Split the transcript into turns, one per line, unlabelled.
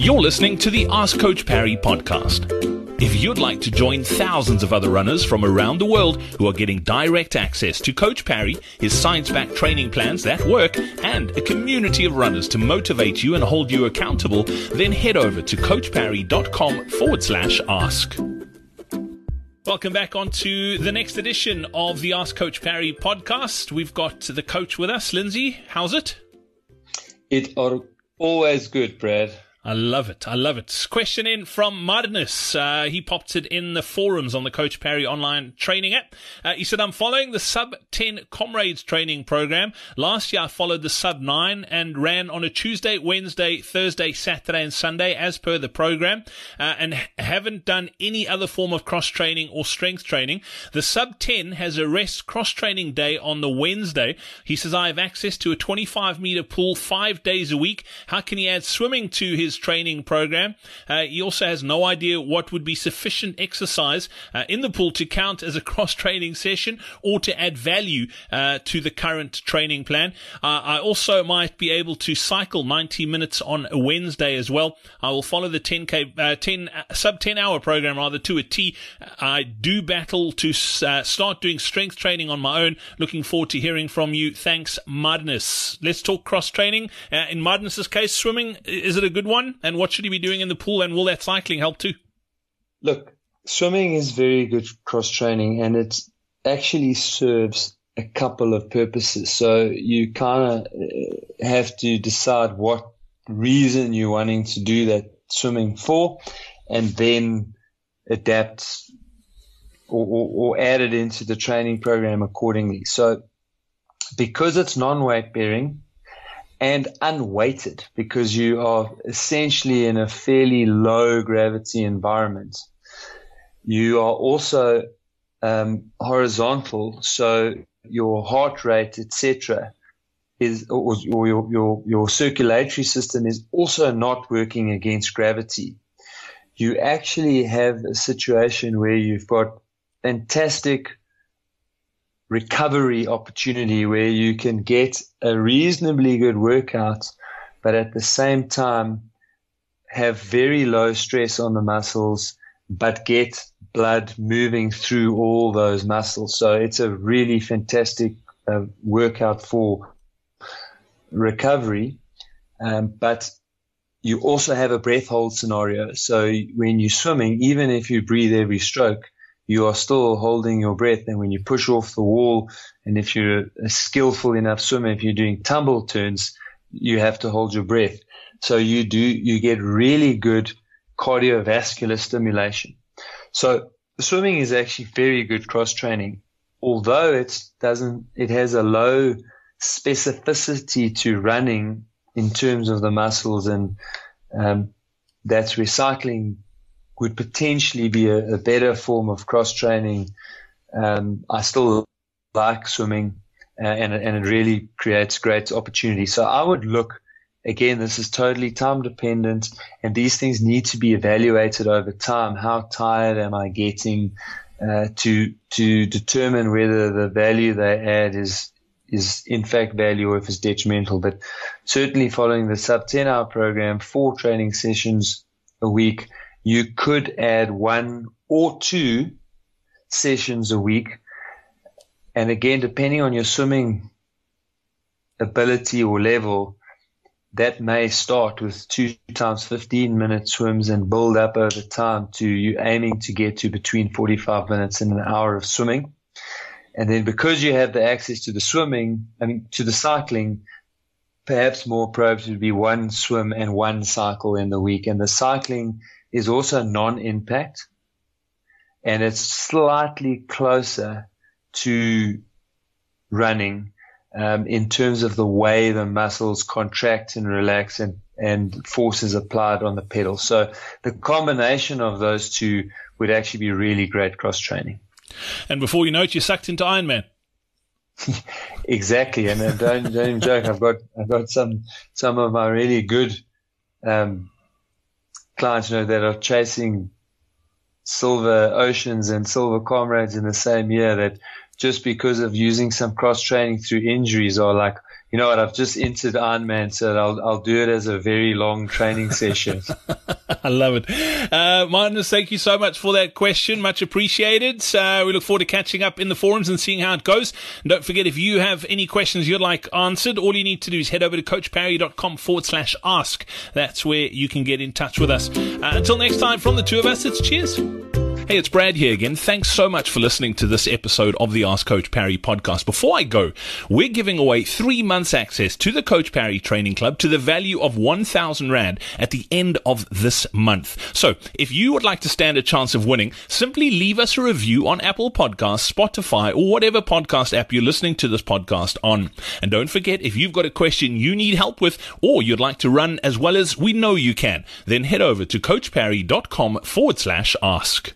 You're listening to the Ask Coach Parry podcast. If you'd like to join thousands of other runners from around the world who are getting direct access to Coach Parry, his science backed training plans that work, and a community of runners to motivate you and hold you accountable, then head over to coachparry.com forward slash ask. Welcome back on to the next edition of the Ask Coach Parry podcast. We've got the coach with us, Lindsey. How's it?
It are always good, Brad.
I love it. I love it. Question in from Madness. Uh, he popped it in the forums on the Coach Parry online training app. Uh, he said, I'm following the sub 10 comrades training program. Last year I followed the sub 9 and ran on a Tuesday, Wednesday, Thursday, Saturday and Sunday as per the program uh, and haven't done any other form of cross training or strength training. The sub 10 has a rest cross training day on the Wednesday. He says, I have access to a 25 meter pool five days a week. How can he add swimming to his training program. Uh, he also has no idea what would be sufficient exercise uh, in the pool to count as a cross training session or to add value uh, to the current training plan. Uh, I also might be able to cycle 90 minutes on a Wednesday as well. I will follow the 10k, uh, 10 uh, sub 10 hour program rather to a T. I do battle to start doing strength training on my own. Looking forward to hearing from you. Thanks, Madness. Let's talk cross training. in Madness's case, swimming is it a good one? And what should he be doing in the pool? And will that cycling help too?
Look, swimming is very good cross training and it actually serves a couple of purposes. So you kind of uh, have to decide what reason you're wanting to do that swimming for and then adapt or, or, or add it into the training program accordingly. So because it's non-weight bearing, and unweighted because you are essentially in a fairly low gravity environment. You are also um, horizontal, so your heart rate, etc., is or, or your, your your circulatory system is also not working against gravity. You actually have a situation where you've got fantastic recovery opportunity where you can get a reasonably good workout, but at the same time have very low stress on the muscles, but get blood moving through all those muscles. So it's a really fantastic uh, workout for recovery. Um, but you also have a breath hold scenario. So when you're swimming, even if you breathe every stroke, you are still holding your breath. And when you push off the wall, and if you're a skillful enough swimmer, if you're doing tumble turns, you have to hold your breath. So you do, you get really good cardiovascular stimulation. So swimming is actually very good cross training, although it doesn't, it has a low specificity to running in terms of the muscles and, um, that's recycling would potentially be a, a better form of cross training. Um, I still like swimming, uh, and and it really creates great opportunity. So I would look again. This is totally time dependent, and these things need to be evaluated over time. How tired am I getting? Uh, to to determine whether the value they add is is in fact value or if it's detrimental. But certainly following the sub 10 hour program, four training sessions a week, you could add one or two sessions a week. And again, depending on your swimming ability or level, that may start with two times 15 minute swims and build up over time to you aiming to get to between 45 minutes and an hour of swimming. And then because you have the access to the swimming, I mean, to the cycling, perhaps more probes would be one swim and one cycle in the week. And the cycling is also non-impact and it's slightly closer to running um, in terms of the way the muscles contract and relax and, and forces applied on the pedal. So the combination of those two would actually be really great cross training.
And before you know it, you're sucked into Ironman.
exactly, and uh, don't don't even joke. I've got I've got some some of my really good um, clients, you know, that are chasing silver oceans and silver comrades in the same year that just because of using some cross training through injuries or like you know what? I've just entered Ironman, so I'll I'll do it as a very long training session.
I love it, uh, Martinus. Thank you so much for that question. Much appreciated. Uh, we look forward to catching up in the forums and seeing how it goes. And don't forget, if you have any questions you'd like answered, all you need to do is head over to coachparry.com forward slash ask. That's where you can get in touch with us. Uh, until next time, from the two of us, it's cheers. Hey, it's Brad here again. Thanks so much for listening to this episode of the Ask Coach Parry podcast. Before I go, we're giving away three months access to the Coach Parry Training Club to the value of 1,000 Rand at the end of this month. So if you would like to stand a chance of winning, simply leave us a review on Apple Podcasts, Spotify, or whatever podcast app you're listening to this podcast on. And don't forget, if you've got a question you need help with, or you'd like to run as well as we know you can, then head over to coachparry.com forward slash ask.